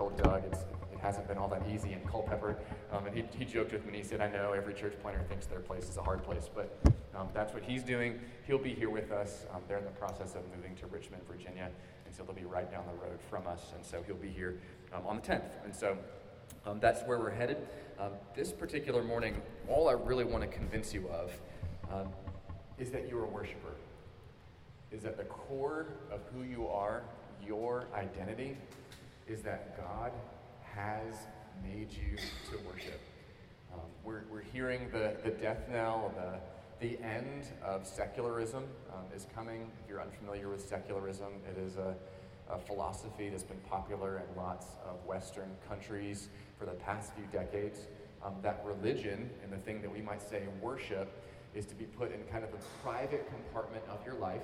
told Doug it's, it hasn't been all that easy in Culpeper. Um, and he, he joked with me and he said, I know every church planter thinks their place is a hard place, but um, that's what he's doing. He'll be here with us. Um, they're in the process of moving to Richmond, Virginia, and so they'll be right down the road from us. And so he'll be here um, on the 10th. And so um, that's where we're headed. Um, this particular morning, all I really want to convince you of is that you're a worshiper. Is that the core of who you are, your identity, is that God has made you to worship. Um, we're, we're hearing the, the death knell, the, the end of secularism um, is coming. If you're unfamiliar with secularism, it is a, a philosophy that's been popular in lots of Western countries for the past few decades. Um, that religion and the thing that we might say worship is to be put in kind of a private compartment of your life.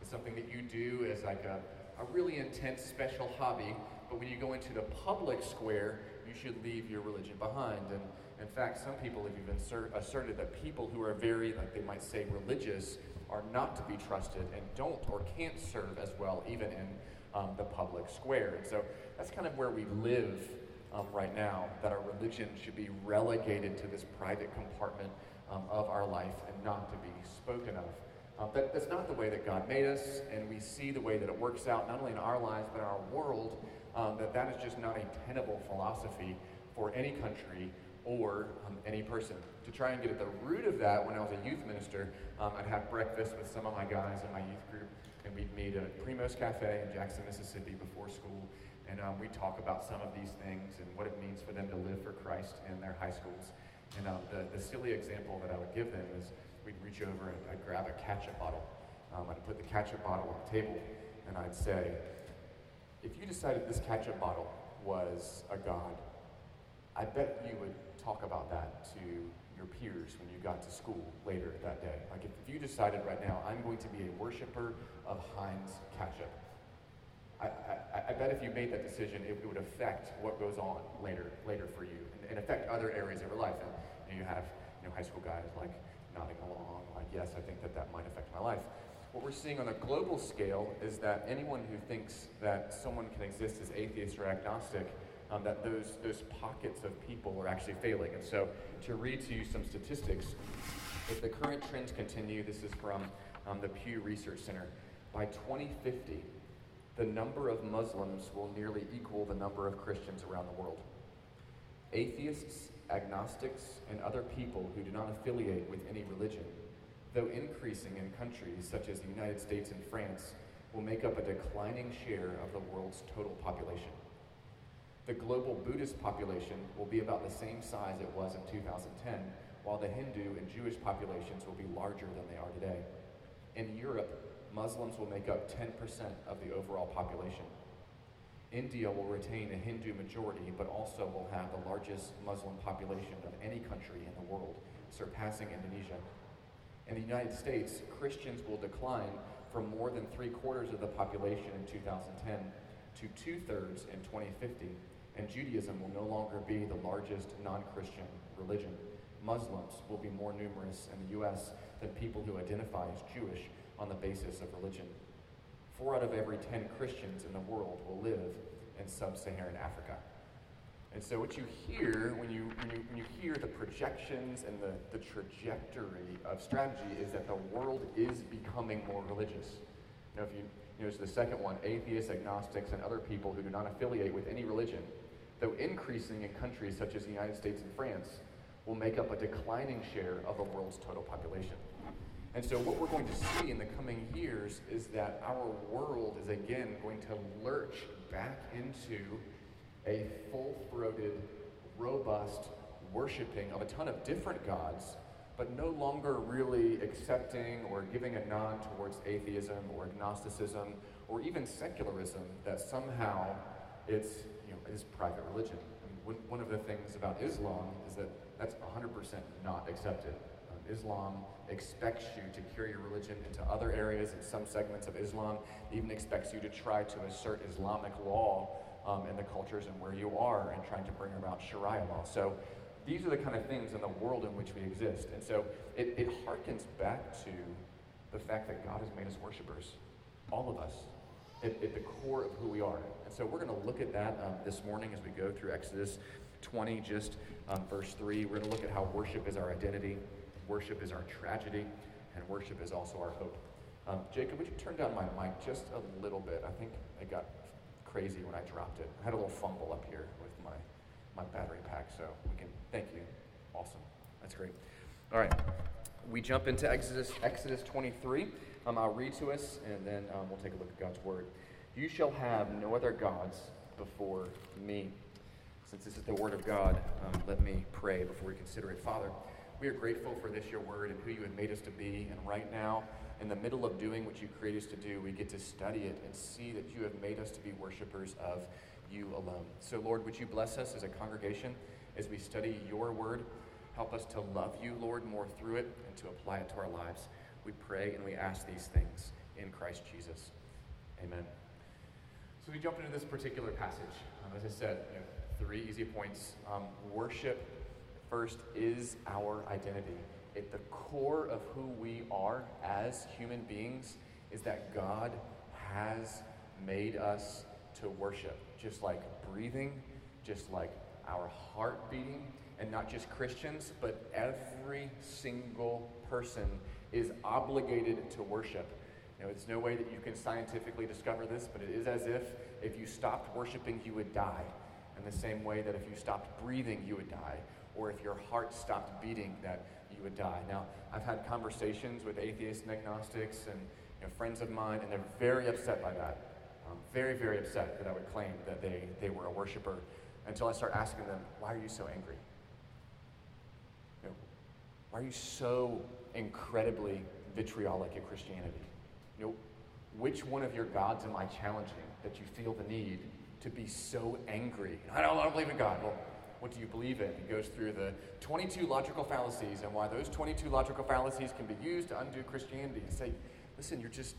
It's something that you do as like a, a really intense special hobby, but when you go into the public square, you should leave your religion behind. And in fact, some people have even assert, asserted that people who are very, like they might say, religious are not to be trusted and don't or can't serve as well, even in um, the public square. And so that's kind of where we live um, right now, that our religion should be relegated to this private compartment um, of our life and not to be spoken of. But that's not the way that God made us, and we see the way that it works out, not only in our lives, but in our world, um, that that is just not a tenable philosophy for any country or um, any person. To try and get at the root of that, when I was a youth minister, um, I'd have breakfast with some of my guys in my youth group, and we'd meet at Primo's Cafe in Jackson, Mississippi before school, and um, we'd talk about some of these things and what it means for them to live for Christ in their high schools. And um, the, the silly example that I would give them is we'd reach over and I'd grab a ketchup bottle. Um, I'd put the ketchup bottle on the table, and I'd say, if you decided this ketchup bottle was a god, I bet you would talk about that to your peers when you got to school later that day. Like if, you decided right now, I'm going to be a worshiper of Heinz ketchup, I, I, I, bet if you made that decision, it, it, would affect what goes on later later for you and, and affect other areas of your life. And you, know, you have you know, high school guys like nodding along, like, yes, I think that that might affect my life. What we're seeing on a global scale is that anyone who thinks that someone can exist as atheist or agnostic, um, that those, those pockets of people are actually failing. And so, to read to you some statistics, if the current trends continue, this is from um, the Pew Research Center, by 2050, the number of Muslims will nearly equal the number of Christians around the world. Atheists, agnostics, and other people who do not affiliate with any religion, though increasing in countries such as the United States and France, will make up a declining share of the world's total population. The global Buddhist population will be about the same size it was in 2010, while the Hindu and Jewish populations will be larger than they are today. In Europe, Muslims will make up 10% of the overall population. India will retain a Hindu majority, but also will have the largest Muslim population of any country in the world, surpassing Indonesia. In the United States, Christians will decline from more than three quarters of the population in 2010 to two thirds in 2050, and Judaism will no longer be the largest non Christian religion. Muslims will be more numerous in the U.S. than people who identify as Jewish on the basis of religion. Four out of every 10 Christians in the world will live in sub Saharan Africa. And so, what you hear when you, when you, when you hear the projections and the, the trajectory of strategy is that the world is becoming more religious. You know, if you notice the second one, atheists, agnostics, and other people who do not affiliate with any religion, though increasing in countries such as the United States and France, will make up a declining share of the world's total population. And so, what we're going to see in the coming years is that our world is again going to lurch back into a full throated, robust worshiping of a ton of different gods, but no longer really accepting or giving a nod towards atheism or agnosticism or even secularism that somehow it's, you know, is private religion. I mean, one of the things about Islam is that that's 100% not accepted. Um, Islam expects you to carry your religion into other areas and some segments of Islam, even expects you to try to assert Islamic law um, in the cultures and where you are and trying to bring about Sharia law. So these are the kind of things in the world in which we exist. And so it, it harkens back to the fact that God has made us worshipers, all of us. at, at the core of who we are. And so we're going to look at that um, this morning as we go through Exodus 20, just um, verse 3. We're going to look at how worship is our identity, worship is our tragedy, and worship is also our hope. Um, Jacob, would you turn down my mic just a little bit? I think I got crazy when I dropped it. I had a little fumble up here with my, my battery pack, so we can, thank you. Awesome. That's great. All right. We jump into Exodus, Exodus 23. Um, I'll read to us, and then um, we'll take a look at God's word. You shall have no other gods before me. Since this is the word of God, um, let me pray before we consider it. Father, we are grateful for this, your word, and who you have made us to be. And right now, in the middle of doing what you created us to do, we get to study it and see that you have made us to be worshipers of you alone. So, Lord, would you bless us as a congregation as we study your word? Help us to love you, Lord, more through it and to apply it to our lives. We pray and we ask these things in Christ Jesus. Amen. So we jump into this particular passage. Um, as I said, you know, three easy points. Um, worship, first, is our identity. At the core of who we are as human beings is that God has made us to worship. Just like breathing, just like our heart beating, and not just Christians, but every single person is obligated to worship. Know, there's no way that you can scientifically discover this, but it is as if if you stopped worshiping, you would die. In the same way that if you stopped breathing, you would die. Or if your heart stopped beating, that you would die. Now, I've had conversations with atheists and agnostics and you know, friends of mine, and they're very upset by that. Um, very, very upset that I would claim that they, they were a worshiper until I start asking them, why are you so angry? You know, why are you so incredibly vitriolic at Christianity? You know, which one of your gods am I challenging that you feel the need to be so angry? I don't, I don't believe in God. Well, what do you believe in? He goes through the 22 logical fallacies and why those 22 logical fallacies can be used to undo Christianity and say, listen, you're just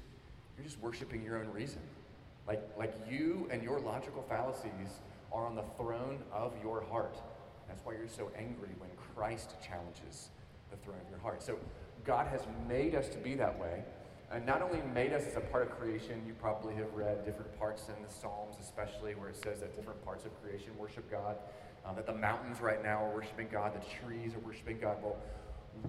you're just worshiping your own reason. Like like you and your logical fallacies are on the throne of your heart. That's why you're so angry when Christ challenges the throne of your heart. So God has made us to be that way. And not only made us as a part of creation, you probably have read different parts in the Psalms, especially where it says that different parts of creation worship God, um, that the mountains right now are worshiping God, the trees are worshiping God. Well,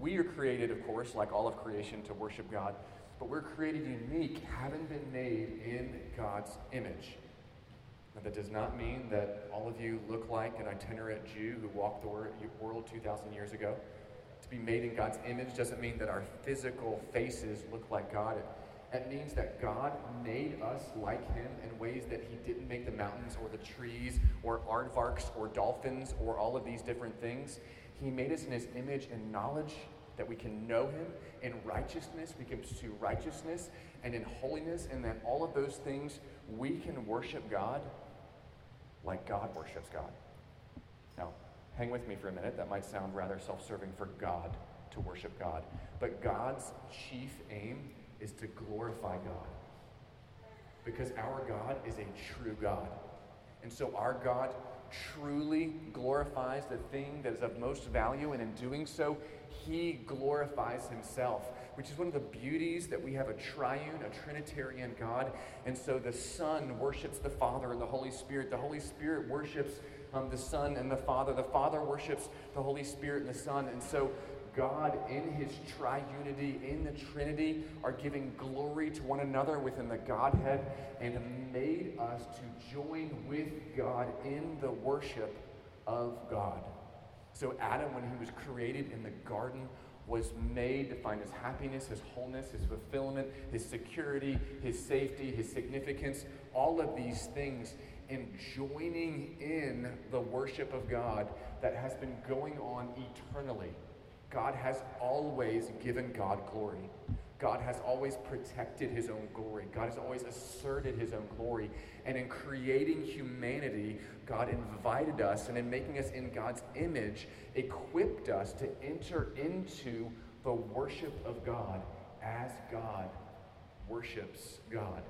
we are created, of course, like all of creation, to worship God, but we're created unique, having been made in God's image. Now, that does not mean that all of you look like an itinerant Jew who walked the world 2,000 years ago. To be made in God's image doesn't mean that our physical faces look like God. It, it means that God made us like Him in ways that He didn't make the mountains or the trees or aardvarks or dolphins or all of these different things. He made us in His image and knowledge that we can know Him. In righteousness, we can pursue righteousness. And in holiness, and that all of those things, we can worship God like God worships God. Now, hang with me for a minute. That might sound rather self serving for God to worship God. But God's chief aim is to glorify God. Because our God is a true God. And so our God truly glorifies the thing that is of most value, and in doing so, he glorifies himself which is one of the beauties that we have a triune, a Trinitarian God. And so the Son worships the Father and the Holy Spirit. The Holy Spirit worships um, the Son and the Father. The Father worships the Holy Spirit and the Son. And so God, in his triunity, in the Trinity, are giving glory to one another within the Godhead and made us to join with God in the worship of God. So, Adam, when he was created in the Garden was made to find his happiness, his wholeness, his fulfillment, his security, his safety, his significance, all of these things in joining in the worship of God that has been going on eternally. God has always given God glory. God has always protected his own glory. God has always asserted his own glory. And in creating humanity, God invited us, and in making us in God's image, equipped us to enter into the worship of God as God worships God.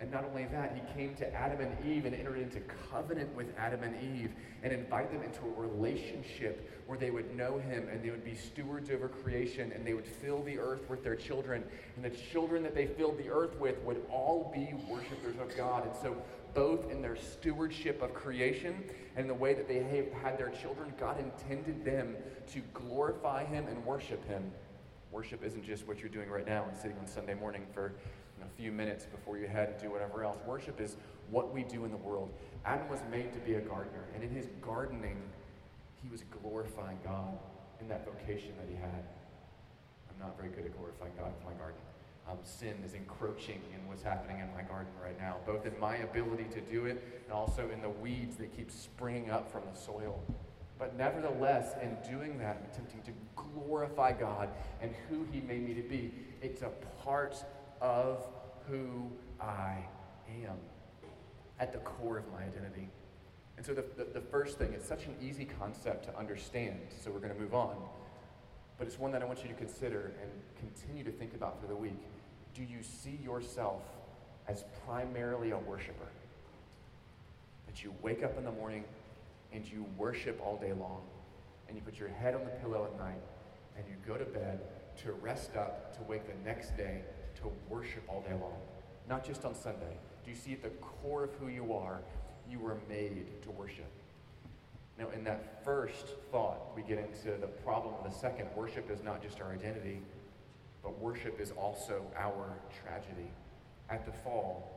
And not only that, he came to Adam and Eve and entered into covenant with Adam and Eve and invited them into a relationship where they would know him and they would be stewards over creation and they would fill the earth with their children. And the children that they filled the earth with would all be worshipers of God. And so, both in their stewardship of creation and the way that they had their children, God intended them to glorify him and worship him. Worship isn't just what you're doing right now and sitting on Sunday morning for a few minutes before you head and do whatever else. Worship is what we do in the world. Adam was made to be a gardener, and in his gardening, he was glorifying God in that vocation that he had. I'm not very good at glorifying God with my garden. Um, sin is encroaching in what's happening in my garden right now, both in my ability to do it and also in the weeds that keep springing up from the soil. But nevertheless, in doing that, attempting to glorify God and who He made me to be. It's a part of who I am at the core of my identity. And so, the, the, the, first thing, it's such an easy concept to understand, so we're going to move on. But it's one that I want you to consider and continue to think about for the week. Do you see yourself as primarily a worshiper? That you wake up in the morning and you worship all day long, and you put your head on the pillow at night, and you go to bed to rest up, to wake the next day to worship all day long, not just on Sunday. Do you see at the core of who you are, you were made to worship? Now, in that first thought, we get into the problem of the second. Worship is not just our identity, but worship is also our tragedy. At the fall,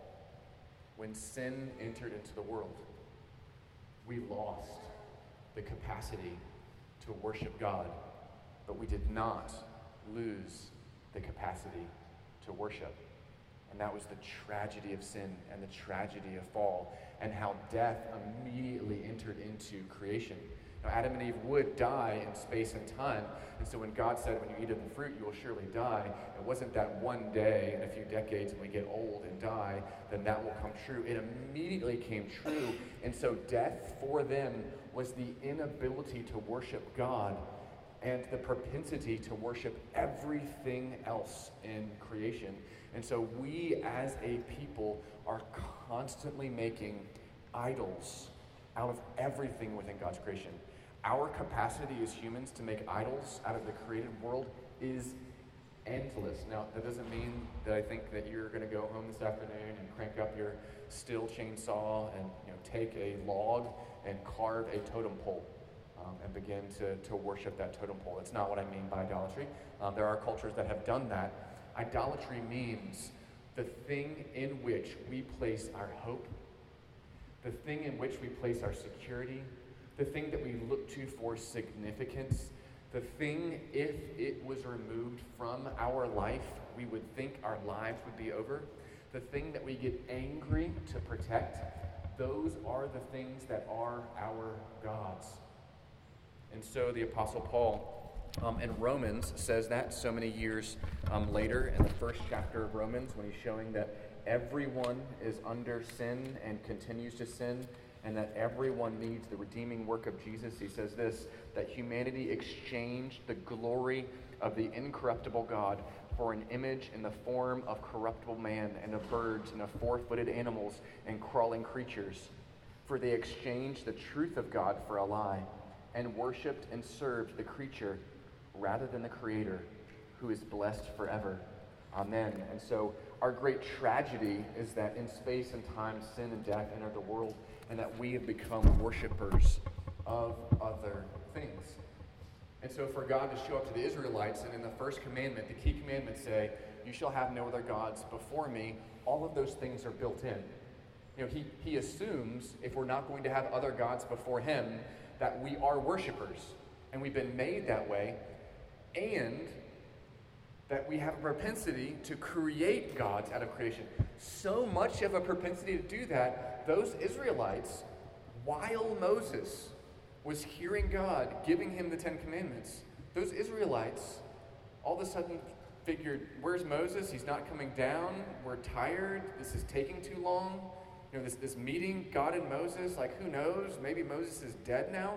when sin entered into the world, we lost the capacity to worship God, but we did not lose the capacity to worship. And that was the tragedy of sin and the tragedy of fall, and how death immediately entered into creation. Now, Adam and Eve would die in space and time. And so when God said, when you eat of the fruit, you will surely die, it wasn't that one day in a few decades when we get old and die, then that will come true. It immediately came true. And so death for them was the inability to worship God and the propensity to worship everything else in creation. And so we as a people are constantly making idols out of everything within God's creation. Our capacity as humans to make idols out of the created world is endless. Now, that doesn't mean that I think that you're going to go home this afternoon and crank up your Stihl chainsaw and you know, take a log and carve a totem pole um, and begin to, to worship that totem pole. It's not what I mean by idolatry. Um, there are cultures that have done that. Idolatry means the thing in which we place our hope, the thing in which we place our security, the thing that we look to for significance, the thing, if it was removed from our life, we would think our lives would be over, the thing that we get angry to protect, those are the things that are our gods. And so the Apostle Paul um, in Romans says that so many years um, later in the first chapter of Romans when he's showing that everyone is under sin and continues to sin and that everyone needs the redeeming work of Jesus. He says this that humanity exchanged the glory of the incorruptible God for an image in the form of corruptible man and of birds and of four footed animals and crawling creatures. For they exchanged the truth of God for a lie and worshiped and served the creature rather than the Creator who is blessed forever. Amen. And so, our great tragedy is that in space and time, sin and death enter the world, and that we have become worshipers of other things. And so, for God to show up to the Israelites, and in the first commandment, the key commandments say, You shall have no other gods before me, all of those things are built in. You know, he, he assumes if we're not going to have other gods before him, that we are worshipers and we've been made that way, and that we have a propensity to create gods out of creation. So much of a propensity to do that, those Israelites, while Moses was hearing God giving him the Ten Commandments, those Israelites all of a sudden figured, Where's Moses? He's not coming down. We're tired. This is taking too long you know, this, this meeting, God and Moses, like who knows? Maybe Moses is dead now.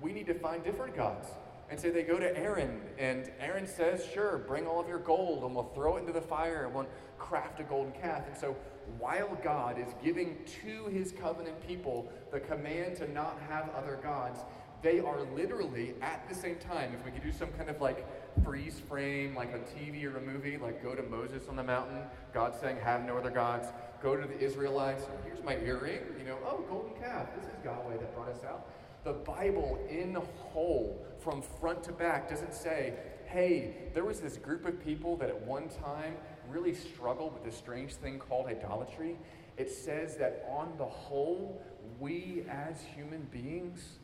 We need to find different gods. And so they go to Aaron, and Aaron says, Sure, bring all of your gold, and we'll throw it into the fire, and we'll craft a golden calf. And so while God is giving to his covenant people the command to not have other gods, they are literally at the same time, if we could do some kind of like freeze frame, like on TV or a movie, like go to Moses on the mountain, God saying, Have no other gods. Go to the Israelites, oh, here's my earring, you know, oh, golden calf, this is Yahweh that brought us out. The Bible in whole, from front to back, doesn't say, hey, there was this group of people that at one time really struggled with this strange thing called idolatry. It says that on the whole, we as human beings,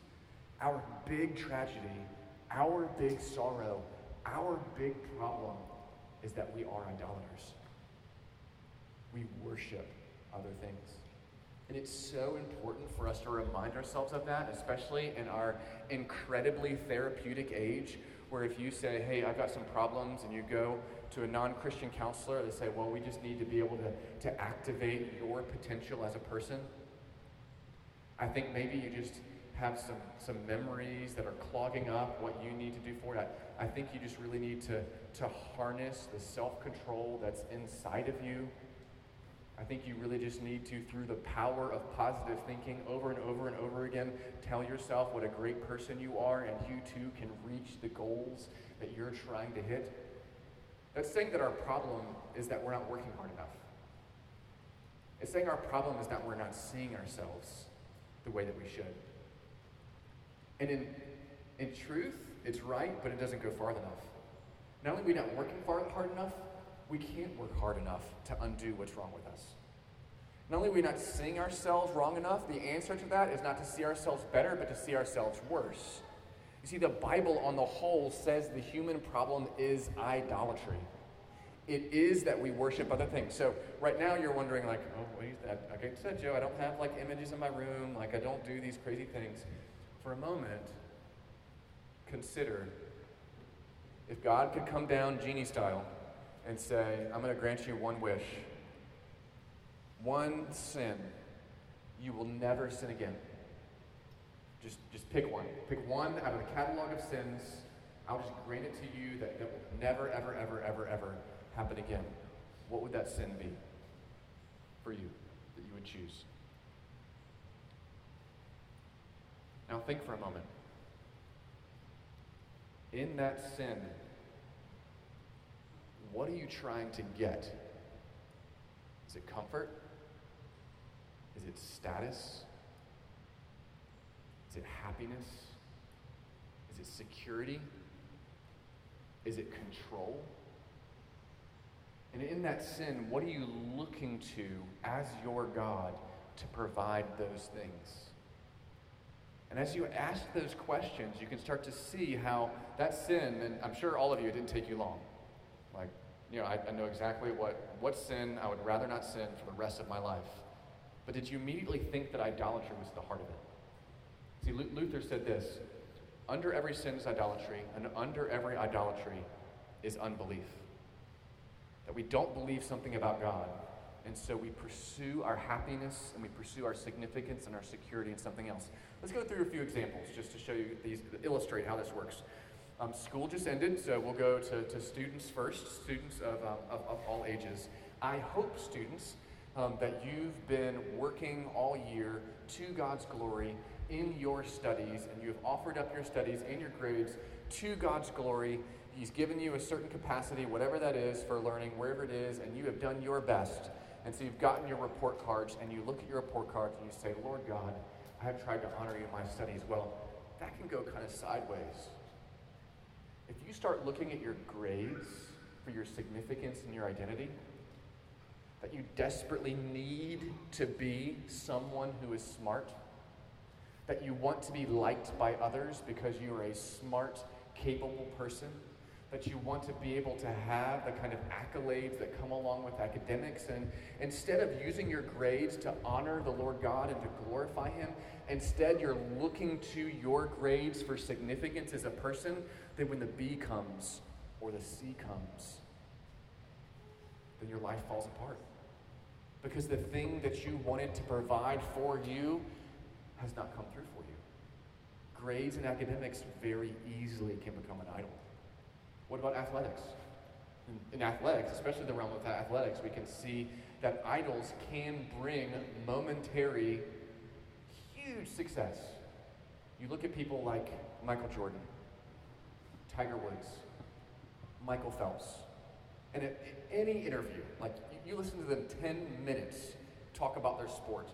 our big tragedy, our big sorrow, our big problem is that we are idolaters. We worship other things. And it's so important for us to remind ourselves of that, especially in our incredibly therapeutic age, where if you say, hey, I've got some problems, and you go to a non Christian counselor, they say, well, we just need to be able to, to activate your potential as a person. I think maybe you just have some, some memories that are clogging up what you need to do for. I, I think you just really need to, to harness the self control that's inside of you I think you really just need to, through the power of positive thinking over and over and over again, tell yourself what a great person you are and you too can reach the goals that you're trying to hit. That's saying that our problem is that we're not working hard enough. It's saying our problem is that we're not seeing ourselves the way that we should. And in, in truth, it's right, but it doesn't go far enough. Not only are we not working hard enough, we can't work hard enough to undo what's wrong with us. Not only are we not seeing ourselves wrong enough, the answer to that is not to see ourselves better, but to see ourselves worse. You see, the Bible on the whole says the human problem is idolatry. It is that we worship other things. So right now you're wondering, like, oh, wait, like I said, Joe, I don't have like images in my room, like I don't do these crazy things. For a moment, consider if God could come down genie style and say, I'm going to grant you one wish, one sin. You will never sin again. Just, just pick one. Pick one out of the catalog of sins. I'll just grant it to you that, that will never, ever, ever, ever, ever happen again. What would that sin be for you that you would choose? Now think for a moment. In that sin, what are you trying to get? Is it comfort? Is it status? Is it happiness? Is it security? Is it control? And in that sin, what are you looking to as your God to provide those things? And as you ask those questions, you can start to see how that sin, and I'm sure all of you, it didn't take you long. You know, I, I know exactly what, what sin I would rather not sin for the rest of my life. But did you immediately think that idolatry was the heart of it? See, Luther said this under every sin is idolatry, and under every idolatry is unbelief. That we don't believe something about God, and so we pursue our happiness and we pursue our significance and our security in something else. Let's go through a few examples just to show you these, illustrate how this works. Um, school just ended, so we'll go to, to students first, students of, um, of, of, all ages. I hope, students, um, that you've been working all year to God's glory in your studies, and you have offered up your studies and your grades to God's glory. He's given you a certain capacity, whatever that is, for learning, wherever it is, and you have done your best. And so you've gotten your report cards, and you look at your report cards and you say, Lord God, I have tried to honor you in my studies. Well, that can go kind of sideways if you start looking at your grades for your significance and your identity, that you desperately need to be someone who is smart, that you want to be liked by others because you are a smart, capable person, that you want to be able to have the kind of accolades that come along with academics. And instead of using your grades to honor the Lord God and to glorify Him, instead you're looking to your grades for significance as a person, then when the B comes or the C comes, then your life falls apart. Because the thing that you wanted to provide for you has not come through for you. Grades and academics very easily can become an idol. What about athletics? In, in athletics, especially the realm of athletics, we can see that idols can bring momentary, huge success. You look at people like Michael Jordan, Tiger Woods, Michael Phelps, and at any interview, like you listen to them 10 minutes talk about their sport,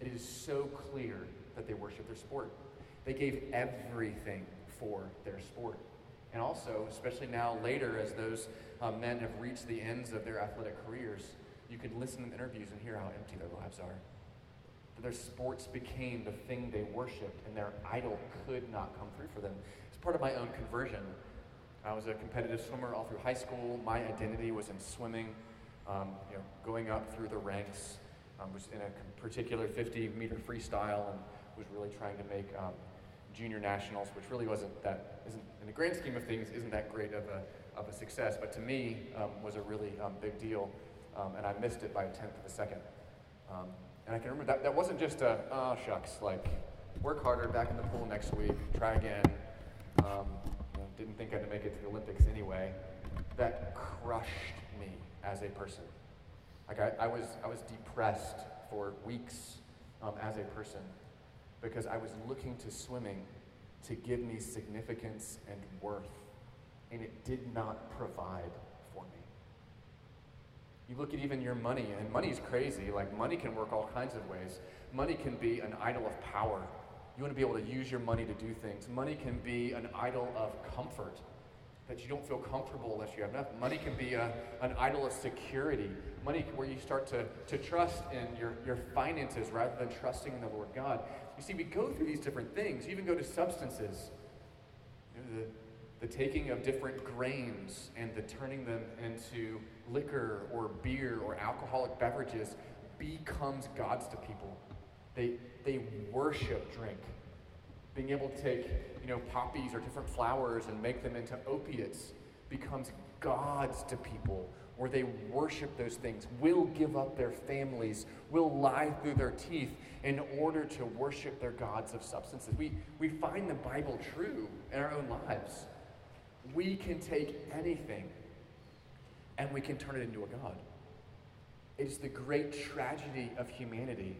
it is so clear that they worship their sport. They gave everything for their sport. And also, especially now later, as those uh, men have reached the ends of their athletic careers, you can listen to interviews and hear how empty their lives are. That their sports became the thing they worshiped, and their idol could not come through for them. Part of my own conversion. I was a competitive swimmer all through high school. My identity was in swimming, um, you know, going up through the ranks. Um, was in a particular 50 meter freestyle and was really trying to make um, junior nationals, which really wasn't that, isn't, in the grand scheme of things, isn't that great of a, of a success, but to me um, was a really um, big deal, um, and I missed it by a tenth of a second. Um, and I can remember that, that wasn't just a, oh shucks, like, work harder, back in the pool next week, try again. Um, didn't think I'd make it to the Olympics anyway. That crushed me as a person. Like I, I was, I was depressed for weeks um, as a person because I was looking to swimming to give me significance and worth, and it did not provide for me. You look at even your money, and money's crazy. Like, money can work all kinds of ways. Money can be an idol of power. You want to be able to use your money to do things. Money can be an idol of comfort that you don't feel comfortable unless you have enough. Money can be a, an idol of security. Money where you start to, to trust in your, your finances rather than trusting in the Lord God. You see, we go through these different things. You even go to substances. You know, the, the taking of different grains and the turning them into liquor or beer or alcoholic beverages becomes gods to people. They, they worship drink being able to take, you know, poppies or different flowers and make them into opiates becomes gods to people where they worship those things, will give up their families, will lie through their teeth in order to worship their gods of substances. We, we find the Bible true in our own lives. We can take anything and we can turn it into a God. It's the great tragedy of humanity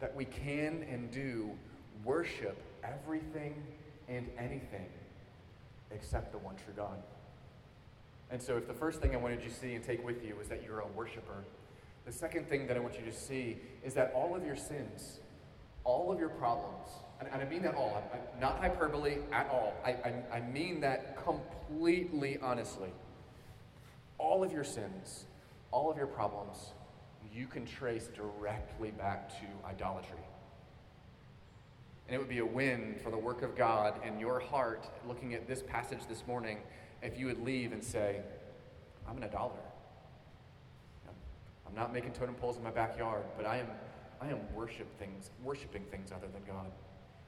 that we can and do worship everything and anything except the one true God. And so, if the first thing I wanted you to see and take with you is that you're a worshiper, the second thing that I want you to see is that all of your sins, all of your problems, and, I mean that all, not hyperbole at all, I, I, I mean that completely honestly. All of your sins, all of your problems, you can trace directly back to idolatry. And it would be a win for the work of God in your heart, looking at this passage this morning, if you would leave and say, I'm an idolater. I'm not making totem poles in my backyard, but I am, I am worship things, worshiping things other than God.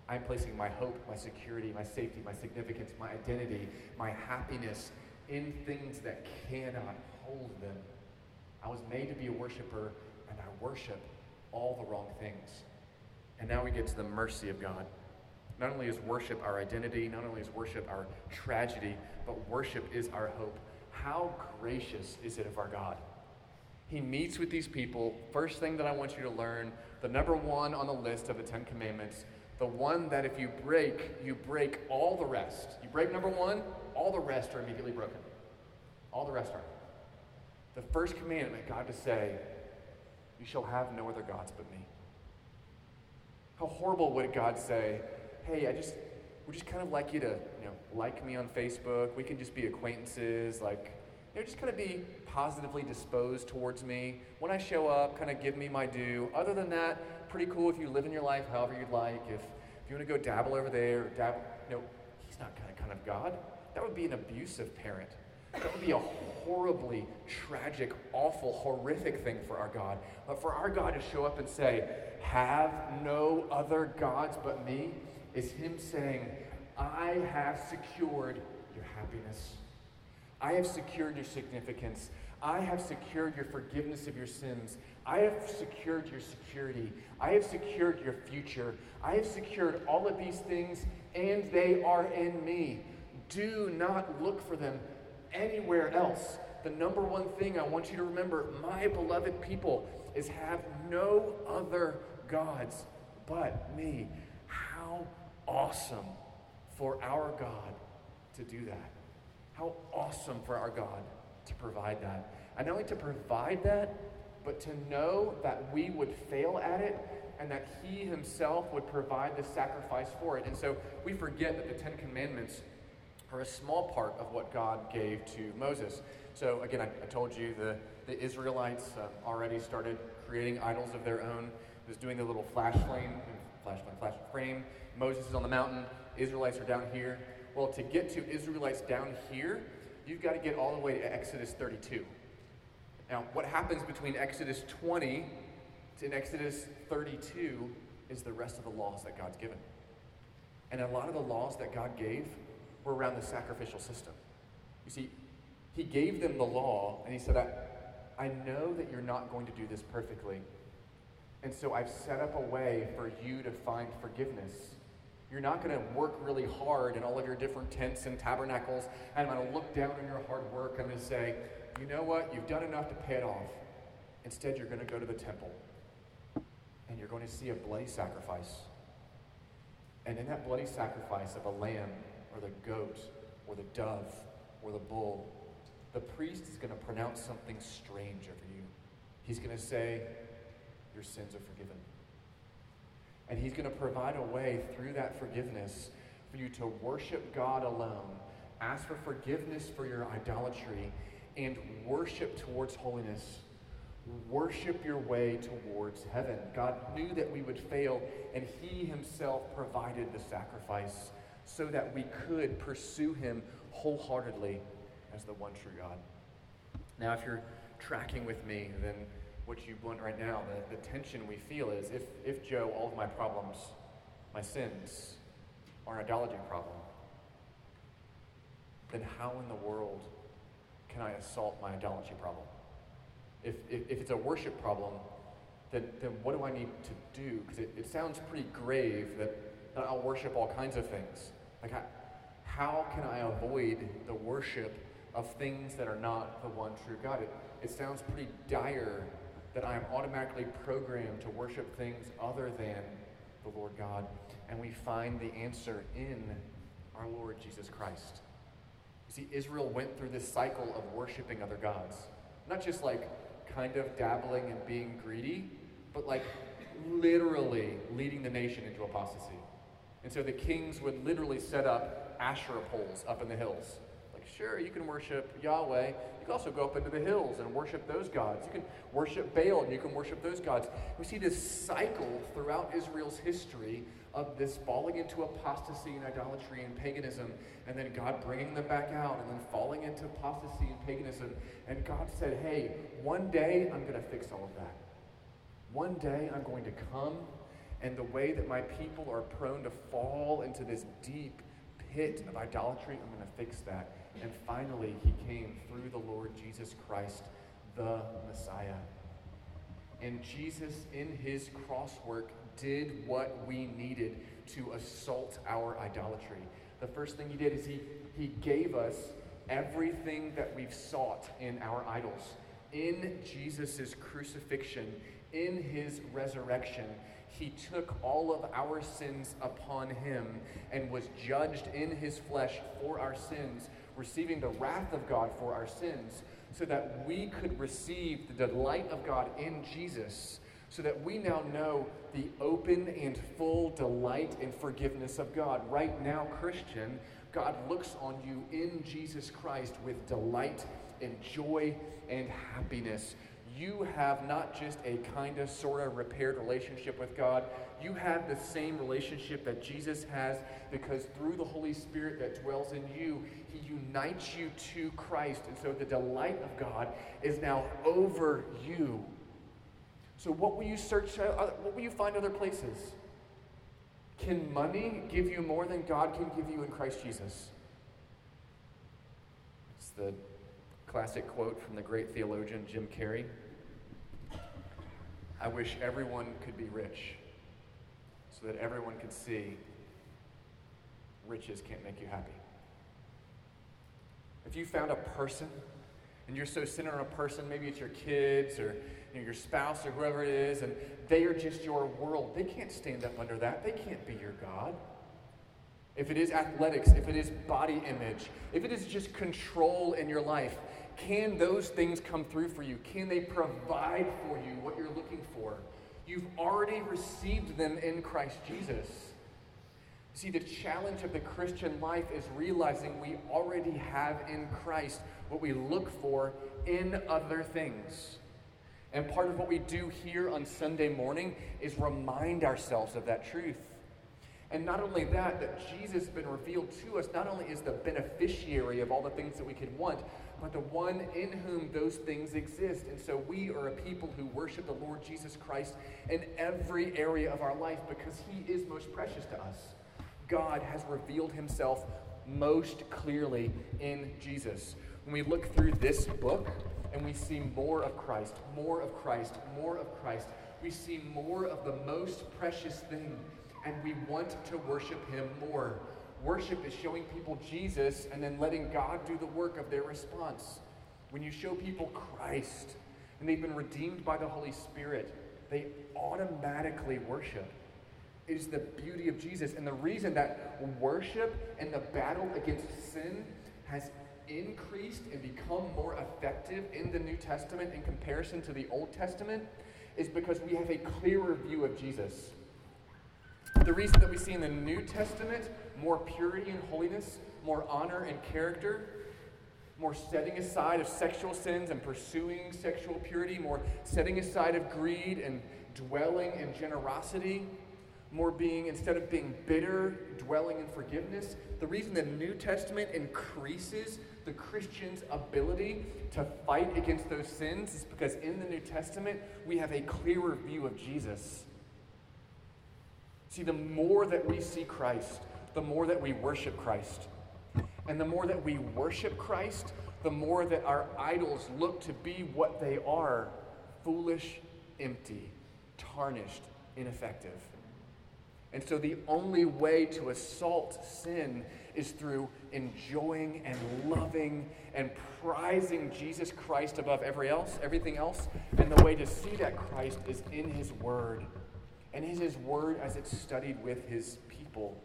I am placing my hope, my security, my safety, my significance, my identity, my happiness in things that cannot hold them. I was made to be a worshiper, and I worship all the wrong things. And now we get to the mercy of God. Not only is worship our identity, not only is worship our tragedy, but worship is our hope. How gracious is it of our God? He meets with these people. First thing that I want you to learn the number one on the list of the Ten Commandments, the one that if you break, you break all the rest. You break number one, all the rest are immediately broken. All the rest are. The first commandment, God to say, You shall have no other gods but me. How horrible would God say, hey, I just, we just kind of like you to, you know, like me on Facebook. We can just be acquaintances, like, you know, just kind of be positively disposed towards me. When I show up, kind of give me my due. Other than that, pretty cool if you live in your life however you'd like. If, if you want to go dabble over there, dabble, you know, he's not kind of kind of God. That would be an abusive parent. That would be a horribly tragic, awful, horrific thing for our God. But for our God to show up and say, Have no other gods but me, is Him saying, I have secured your happiness. I have secured your significance. I have secured your forgiveness of your sins. I have secured your security. I have secured your future. I have secured all of these things, and they are in me. Do not look for them anywhere else. The number one thing I want you to remember, my beloved people, is have no other gods but me. How awesome for our God to do that. How awesome for our God to provide that. And not only to provide that, but to know that we would fail at it and that He Himself would provide the sacrifice for it. And so we forget that the Ten Commandments are a small part of what God gave to Moses. So again, I, I told you the, the Israelites uh, already started creating idols of their own. Was doing the little flash flame, flash flame, flash frame. Moses is on the mountain. Israelites are down here. Well, to get to Israelites down here, you've got to get all the way to Exodus 32. Now, what happens between Exodus 20 to Exodus 32 is the rest of the laws that God's given. And a lot of the laws that God gave were around the sacrificial system. You see, He gave them the law, and He said, I, I know that you're not going to do this perfectly. And so I've set up a way for you to find forgiveness. You're not going to work really hard in all of your different tents and tabernacles, and I'm going to look down on your hard work. I'm going to say, you know what? You've done enough to pay it off. Instead, you're going to go to the temple, and you're going to see a bloody sacrifice. And in that bloody sacrifice of a lamb, or the goat, or the dove, or the bull, the priest is going to pronounce something strange over you. He's going to say, Your sins are forgiven. And he's going to provide a way through that forgiveness for you to worship God alone, ask for forgiveness for your idolatry, and worship towards holiness. Worship your way towards heaven. God knew that we would fail, and He Himself provided the sacrifice so that we could pursue Him wholeheartedly as the one true God. Now, if you're tracking with me, then what you want right now, the, the tension we feel is if, if Joe, all of my problems, my sins, are an idolatry problem, then how in the world can I assault my idolatry problem? If, if, if it's a worship problem, then, then what do I need to do? Because it, it sounds pretty grave that, that I'll worship all kinds of things. Like, how, how can I avoid the worship of things that are not the one true God? It, it sounds pretty dire that I am automatically programmed to worship things other than the Lord God. And we find the answer in our Lord Jesus Christ. You see, Israel went through this cycle of worshiping other gods. Not just like kind of dabbling and being greedy, but like literally leading the nation into apostasy. And so the kings would literally set up Asherah poles up in the hills. Like, sure, you can worship Yahweh. You can also go up into the hills and worship those gods. You can worship Baal and you can worship those gods. We see this cycle throughout Israel's history of this falling into apostasy and idolatry and paganism, and then God bringing them back out, and then falling into apostasy and paganism. And God said, Hey, one day I'm going to fix all of that. One day I'm going to come, and the way that my people are prone to fall into this deep pit of idolatry, I'm going to fix that. And finally, he came through the Lord Jesus Christ, the Messiah. And Jesus, in his cross work, did what we needed to assault our idolatry. The first thing he did is he, he gave us everything that we've sought in our idols. In Jesus' crucifixion, in his resurrection, he took all of our sins upon him and was judged in his flesh for our sins, receiving the wrath of God for our sins, so that we could receive the delight of God in Jesus so that we now know the open and full delight and forgiveness of God. Right now, Christian, God looks on you in Jesus Christ with delight and joy and happiness. You have not just a kind of sort of repaired relationship with God. You have the same relationship that Jesus has because through the Holy Spirit that dwells in you, He unites you to Christ. And so the delight of God is now over you. So, what will you search? Uh, uh, what will you find other places? Can money give you more than God can give you in Christ Jesus? It's the classic quote from the great theologian Jim Carrey I wish everyone could be rich so that everyone could see riches can't make you happy. If you found a person and you're so centered on a person, maybe it's your kids or you know, your spouse or whoever it is, and they are just your world, they can't stand up under that. They can't be your God. If it is athletics, if it is body image, if it is just control in your life, can those things come through for you? Can they provide for you what you're looking for? You've already received them in Christ Jesus. See, the challenge of the Christian life is realizing we already have in Christ what we look for in other things. And part of what we do here on Sunday morning is remind ourselves of that truth. And not only that, that Jesus has been revealed to us, not only is the beneficiary of all the things that we could want, but the one in whom those things exist. And so we are a people who worship the Lord Jesus Christ in every area of our life because he is most precious to us. God has revealed himself most clearly in Jesus. When we look through this book and we see more of Christ, more of Christ, more of Christ, we see more of the most precious thing, and we want to worship him more. Worship is showing people Jesus and then letting God do the work of their response. When you show people Christ and they've been redeemed by the Holy Spirit, they automatically worship is the beauty of Jesus. And the reason that worship and the battle against sin has increased and become more effective in the New Testament in comparison to the Old Testament is because we have a clearer view of Jesus. The reason that we see in the New Testament more purity and holiness, more honor and character, more setting aside of sexual sins and pursuing sexual purity, more setting aside of greed and dwelling in generosity, more being, instead of being bitter, dwelling in forgiveness. The reason the New Testament increases the Christian's ability to fight against those sins is because in the New Testament, we have a clearer view of Jesus. See, the more that we see Christ, the more that we worship Christ. And the more that we worship Christ, the more that our idols look to be what they are foolish, empty, tarnished, ineffective. And so the only way to assault sin is through enjoying and loving and prizing Jesus Christ above every else, everything else. And the way to see that Christ is in his word. And his word as it's studied with his people.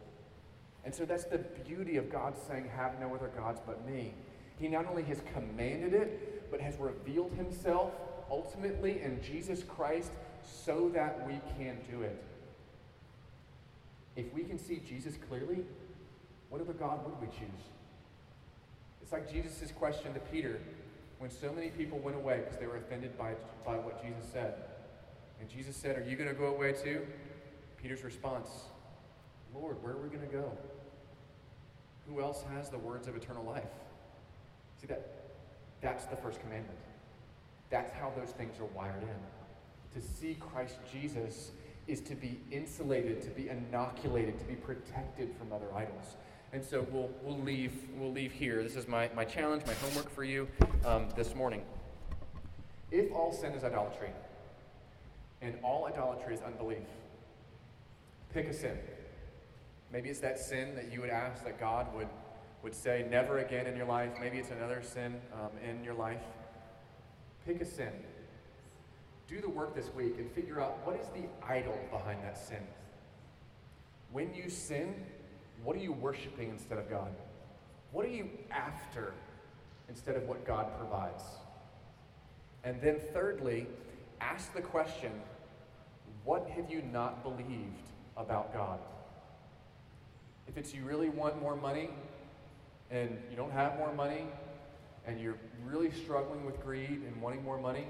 And so that's the beauty of God saying, Have no other gods but me. He not only has commanded it, but has revealed himself ultimately in Jesus Christ so that we can do it. If we can see Jesus clearly, what other God would we choose? It's like Jesus' question to Peter when so many people went away because they were offended by, by what Jesus said. And Jesus said, Are you going to go away too? Peter's response, Lord, where are we going to go? Who else has the words of eternal life? See that that's the first commandment. That's how those things are wired in. To see Christ Jesus is to be insulated, to be inoculated, to be protected from other idols. And so we'll, we'll, leave, we'll leave here. This is my, my challenge, my homework for you um, this morning. If all sin is idolatry, and all idolatry is unbelief, pick a sin. Maybe it's that sin that you would ask that God would, would say never again in your life. Maybe it's another sin um, in your life. Pick a sin do the work this week and figure out what is the idol behind that sin. When you sin, what are you worshiping instead of God? What are you after instead of what God provides? And then, thirdly, ask the question what have you not believed about God? If it's you really want more money and you don't have more money and you're really struggling with greed and wanting more money,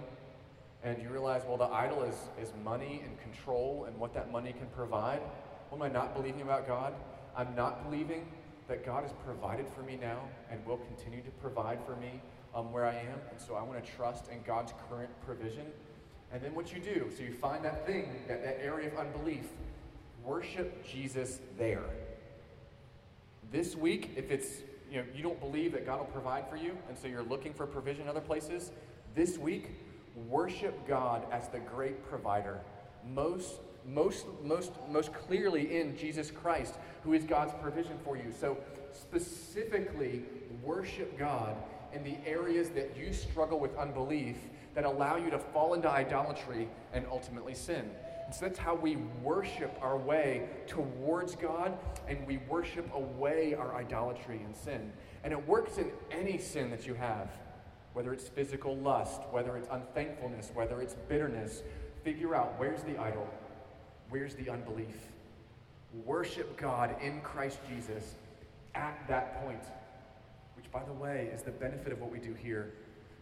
and you realize, well, the idol is, is money and control and what that money can provide. What am I not believing about God? I'm not believing that God has provided for me now and will continue to provide for me um, where I am. And so I want to trust in God's current provision. And then what you do, so you find that thing, that, that area of unbelief, worship Jesus there. This week, if it's you know you don't believe that God will provide for you, and so you're looking for provision other places, this week, worship God as the great provider. Most most most most clearly in Jesus Christ, who is God's provision for you. So specifically worship God in the areas that you struggle with unbelief that allow you to fall into idolatry and ultimately sin. And so that's how we worship our way towards God and we worship away our idolatry and sin. And it works in any sin that you have, whether it's physical lust, whether it's unthankfulness, whether it's bitterness. Figure out where's the idol, where's the unbelief. Worship God in Christ Jesus at that point, which, by the way, is the benefit of what we do here.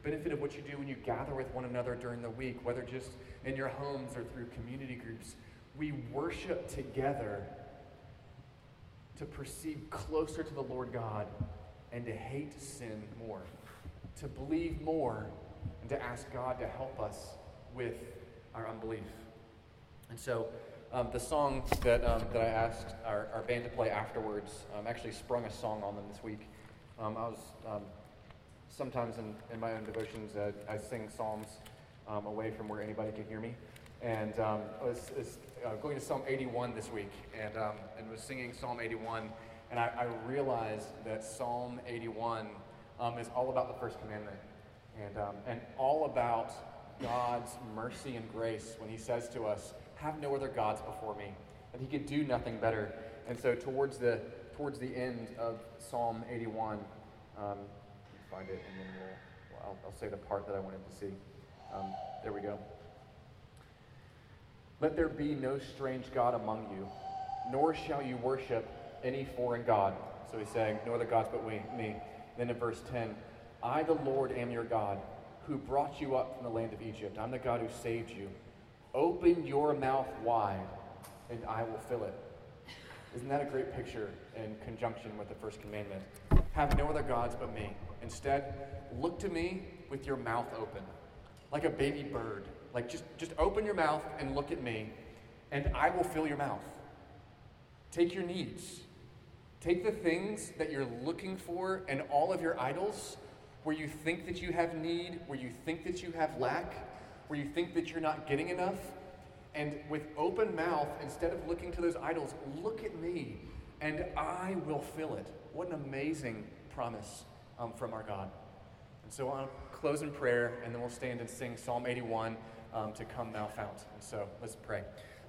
Benefit of what you do when you gather with one another during the week, whether just in your homes or through community groups. We worship together to perceive closer to the Lord God and to hate sin more, to believe more, and to ask God to help us with our unbelief. And so, um, the song that, um, that I asked our, our, band to play afterwards um, actually sprung a song on them this week. Um, I was um, sometimes in, in my own devotions, uh, I sing psalms um, away from where anybody can hear me. And I was, was uh, going to Psalm 81 this week and, and was singing Psalm 81. And I, I realized that Psalm 81 is all about the first commandment and, and all about God's mercy and grace when He says to us, have no other gods before me, that he could do nothing better. And so towards the towards the end of Psalm 81, um, find it, and then we'll, I'll, I'll, say the part that I wanted to see. Um, there we go. Let there be no strange God among you, nor shall you worship any foreign God. So he's saying, no other gods but we, me. Then in verse 10, I, the Lord, am your God, who brought you up from the land of Egypt. I'm the God who saved you. Open your mouth wide, and I will fill it. Isn't that a great picture in conjunction with the first commandment? Have no other gods but me. Instead, look to me with your mouth open, like a baby bird. Like just, just open your mouth and look at me, and I will fill your mouth. Take your needs. Take the things that you're looking for and all of your idols, where you think that you have need, where you think that you have lack, where you think that you're not getting enough. And with open mouth, instead of looking to those idols, look at me and I will fill it. What an amazing promise um, from our God. And so I'll close in prayer and then we'll stand and sing Psalm 81 um, to come thou fount. And so let's pray.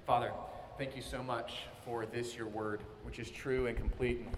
Father, thank you so much for this, your word, which is true and complete and whole.